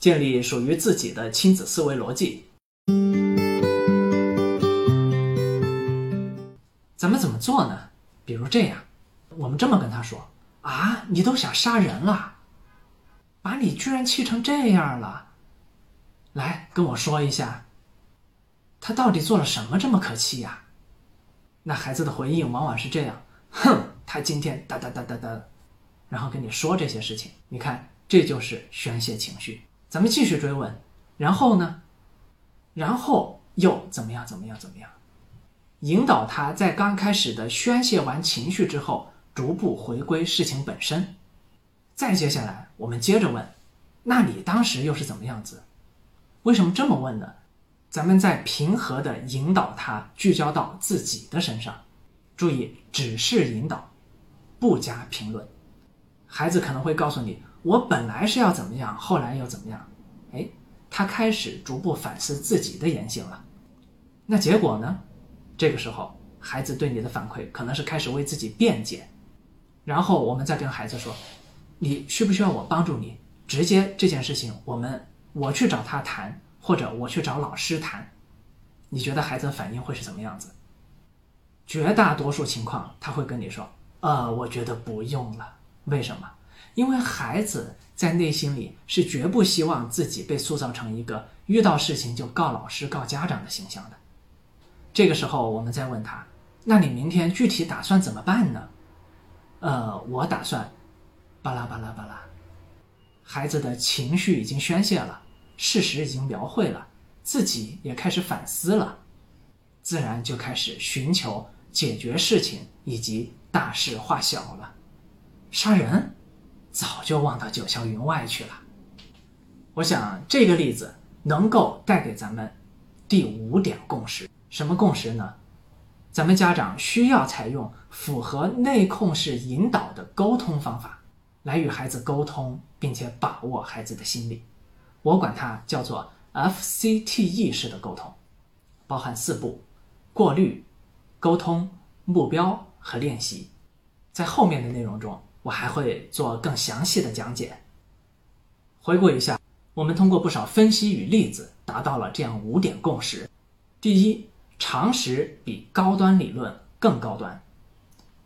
建立属于自己的亲子思维逻辑。咱们怎么做呢？比如这样，我们这么跟他说：“啊，你都想杀人了，把你居然气成这样了，来跟我说一下，他到底做了什么这么可气呀？”那孩子的回应往往是这样：“哼，他今天哒哒哒哒哒。”然后跟你说这些事情，你看，这就是宣泄情绪。咱们继续追问，然后呢？然后又怎么样？怎么样？怎么样？引导他在刚开始的宣泄完情绪之后，逐步回归事情本身。再接下来，我们接着问：那你当时又是怎么样子？为什么这么问呢？咱们在平和的引导他聚焦到自己的身上，注意只是引导，不加评论。孩子可能会告诉你：我本来是要怎么样，后来又怎么样？哎，他开始逐步反思自己的言行了。那结果呢？这个时候，孩子对你的反馈可能是开始为自己辩解，然后我们再跟孩子说：“你需不需要我帮助你？直接这件事情，我们我去找他谈，或者我去找老师谈。你觉得孩子的反应会是怎么样子？绝大多数情况，他会跟你说：‘呃，我觉得不用了。’为什么？因为孩子在内心里是绝不希望自己被塑造成一个遇到事情就告老师、告家长的形象的。”这个时候，我们再问他：“那你明天具体打算怎么办呢？”呃，我打算，巴拉巴拉巴拉。孩子的情绪已经宣泄了，事实已经描绘了，自己也开始反思了，自然就开始寻求解决事情以及大事化小了。杀人，早就忘到九霄云外去了。我想这个例子能够带给咱们第五点共识。什么共识呢？咱们家长需要采用符合内控式引导的沟通方法，来与孩子沟通，并且把握孩子的心理。我管它叫做 FCTE 式的沟通，包含四步：过滤、沟通、目标和练习。在后面的内容中，我还会做更详细的讲解。回顾一下，我们通过不少分析与例子，达到了这样五点共识：第一。常识比高端理论更高端。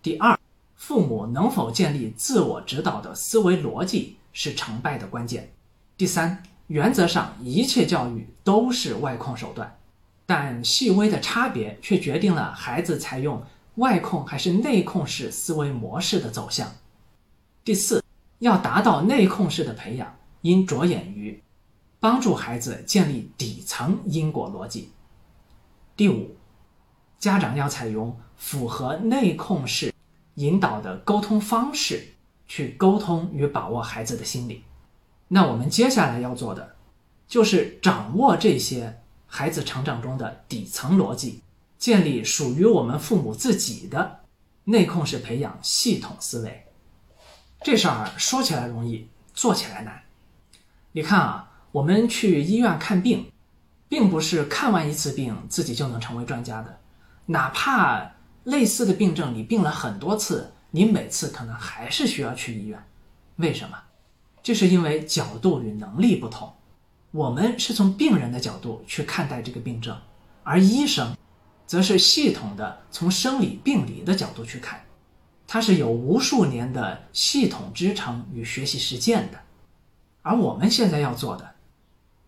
第二，父母能否建立自我指导的思维逻辑是成败的关键。第三，原则上一切教育都是外控手段，但细微的差别却决定了孩子采用外控还是内控式思维模式的走向。第四，要达到内控式的培养，应着眼于帮助孩子建立底层因果逻辑。第五，家长要采用符合内控式引导的沟通方式去沟通与把握孩子的心理。那我们接下来要做的，就是掌握这些孩子成长中的底层逻辑，建立属于我们父母自己的内控式培养系统思维。这事儿说起来容易，做起来难。你看啊，我们去医院看病。并不是看完一次病自己就能成为专家的，哪怕类似的病症你病了很多次，你每次可能还是需要去医院。为什么？这是因为角度与能力不同。我们是从病人的角度去看待这个病症，而医生则是系统的从生理病理的角度去看，它是有无数年的系统支撑与学习实践的。而我们现在要做的。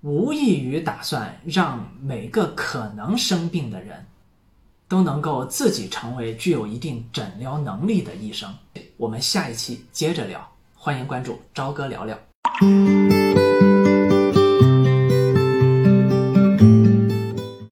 无异于打算让每个可能生病的人，都能够自己成为具有一定诊疗能力的医生。我们下一期接着聊，欢迎关注朝哥聊聊。